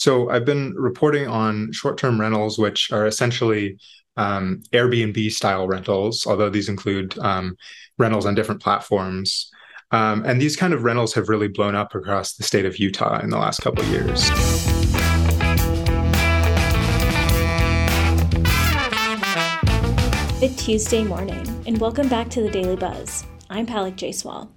So I've been reporting on short-term rentals, which are essentially um, Airbnb style rentals, although these include um, rentals on different platforms. Um, and these kind of rentals have really blown up across the state of Utah in the last couple of years. Good Tuesday morning, and welcome back to the Daily Buzz. I'm Palak Jayswal.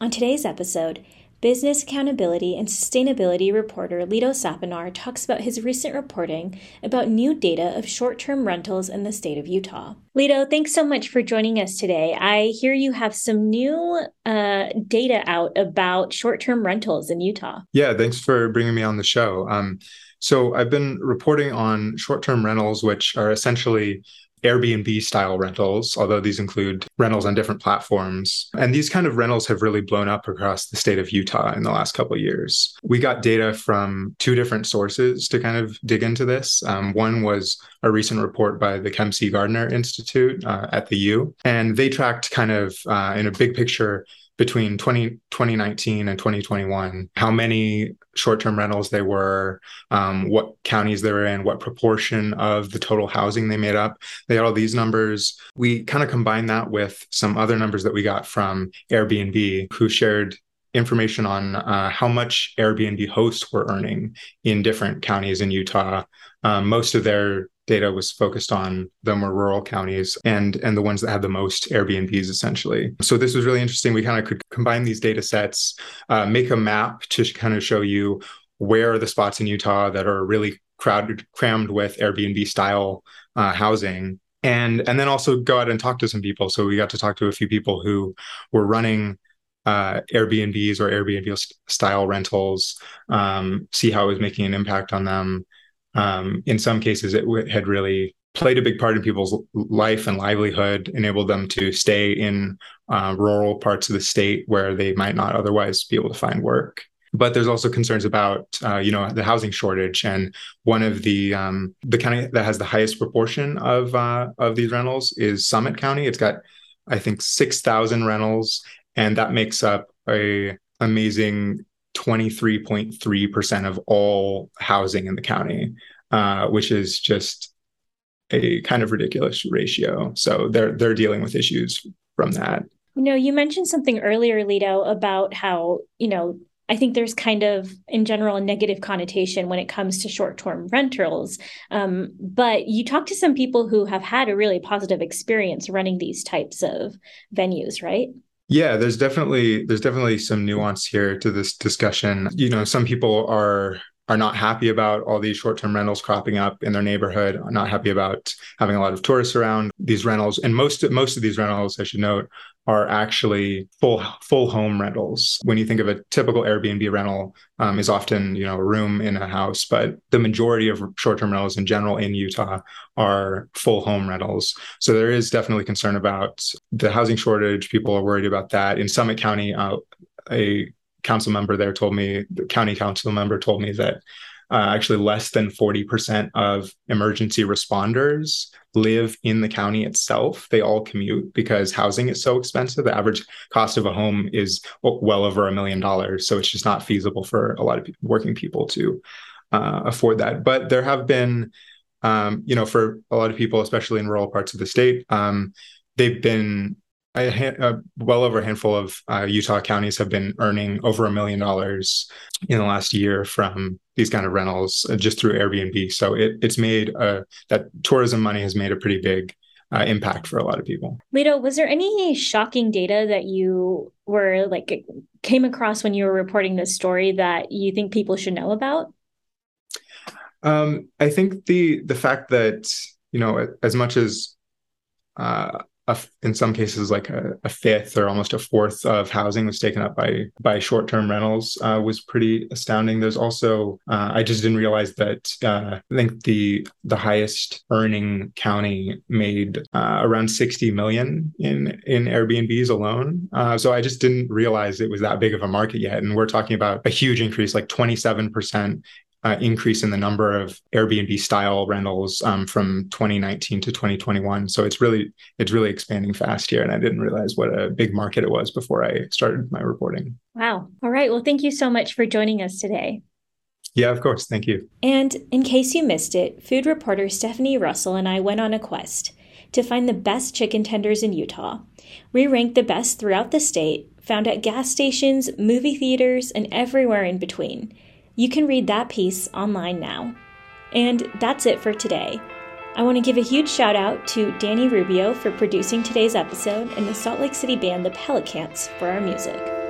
On today's episode, Business accountability and sustainability reporter Leto Sapunar talks about his recent reporting about new data of short term rentals in the state of Utah. Lito, thanks so much for joining us today. I hear you have some new uh, data out about short term rentals in Utah. Yeah, thanks for bringing me on the show. Um, so, I've been reporting on short term rentals, which are essentially Airbnb style rentals, although these include rentals on different platforms. And these kind of rentals have really blown up across the state of Utah in the last couple years. We got data from two different sources to kind of dig into this. Um, one was a recent report by the Kem C. Gardner Institute uh, at the U, and they tracked kind of uh, in a big picture between 20, 2019 and 2021, how many short term rentals they were, um, what counties they were in, what proportion of the total housing they made up. They had all these numbers. We kind of combined that with some other numbers that we got from Airbnb, who shared information on uh, how much Airbnb hosts were earning in different counties in Utah. Um, most of their data was focused on the more rural counties and and the ones that had the most Airbnbs essentially. So this was really interesting. We kind of could combine these data sets, uh, make a map to kind of show you where are the spots in Utah that are really crowded, crammed with Airbnb style uh, housing. And, and then also go out and talk to some people. So we got to talk to a few people who were running uh, Airbnbs or Airbnb style rentals, um, see how it was making an impact on them, um, in some cases, it w- had really played a big part in people's life and livelihood, enabled them to stay in uh, rural parts of the state where they might not otherwise be able to find work. But there's also concerns about, uh, you know, the housing shortage, and one of the um, the county that has the highest proportion of uh, of these rentals is Summit County. It's got, I think, six thousand rentals, and that makes up a amazing 23.3% of all housing in the county, uh, which is just a kind of ridiculous ratio. So they're they're dealing with issues from that. You know, you mentioned something earlier, Leto, about how, you know, I think there's kind of, in general, a negative connotation when it comes to short term rentals. Um, but you talk to some people who have had a really positive experience running these types of venues, right? Yeah, there's definitely there's definitely some nuance here to this discussion. You know, some people are are not happy about all these short-term rentals cropping up in their neighborhood, are not happy about having a lot of tourists around these rentals. And most most of these rentals, I should note, are actually full full home rentals. When you think of a typical Airbnb rental, um, is often you know a room in a house, but the majority of short-term rentals in general in Utah are full home rentals. So there is definitely concern about the housing shortage. People are worried about that. In Summit County, uh, a council member there told me, the county council member told me that uh, actually less than 40% of emergency responders live in the county itself. They all commute because housing is so expensive. The average cost of a home is well over a million dollars. So it's just not feasible for a lot of working people to uh, afford that. But there have been, um, you know, for a lot of people, especially in rural parts of the state, um, they've been a, uh, well over a handful of uh, Utah counties have been earning over a million dollars in the last year from these kind of rentals uh, just through Airbnb. So it, it's made a, that tourism money has made a pretty big uh, impact for a lot of people. Leto, was there any shocking data that you were like came across when you were reporting this story that you think people should know about? Um, I think the the fact that you know as much as uh, a, in some cases like a, a, fifth or almost a fourth of housing was taken up by by short-term rentals uh, was pretty astounding. There's also uh, i just didn't realize that uh, i think the the highest earning county made uh, around 60 million in in airbnbs alone. Uh, so i just didn't realize it was that big of a market yet. And we're talking about a huge increase like 27% uh, increase in the number of Airbnb style rentals um, from 2019 to 2021. So it's really it's really expanding fast here, and I didn't realize what a big market it was before I started my reporting. Wow! All right. Well, thank you so much for joining us today. Yeah, of course. Thank you. And in case you missed it, food reporter Stefene Russell and I went on a quest to find the best chicken tenders in Utah. We ranked the best throughout the state, found at gas stations, movie theaters, and everywhere in between. You can read that piece online now. And that's it for today. I want to give a huge shout out to Danny Rubio for producing today's episode and the Salt Lake City band The Pelicans for our music.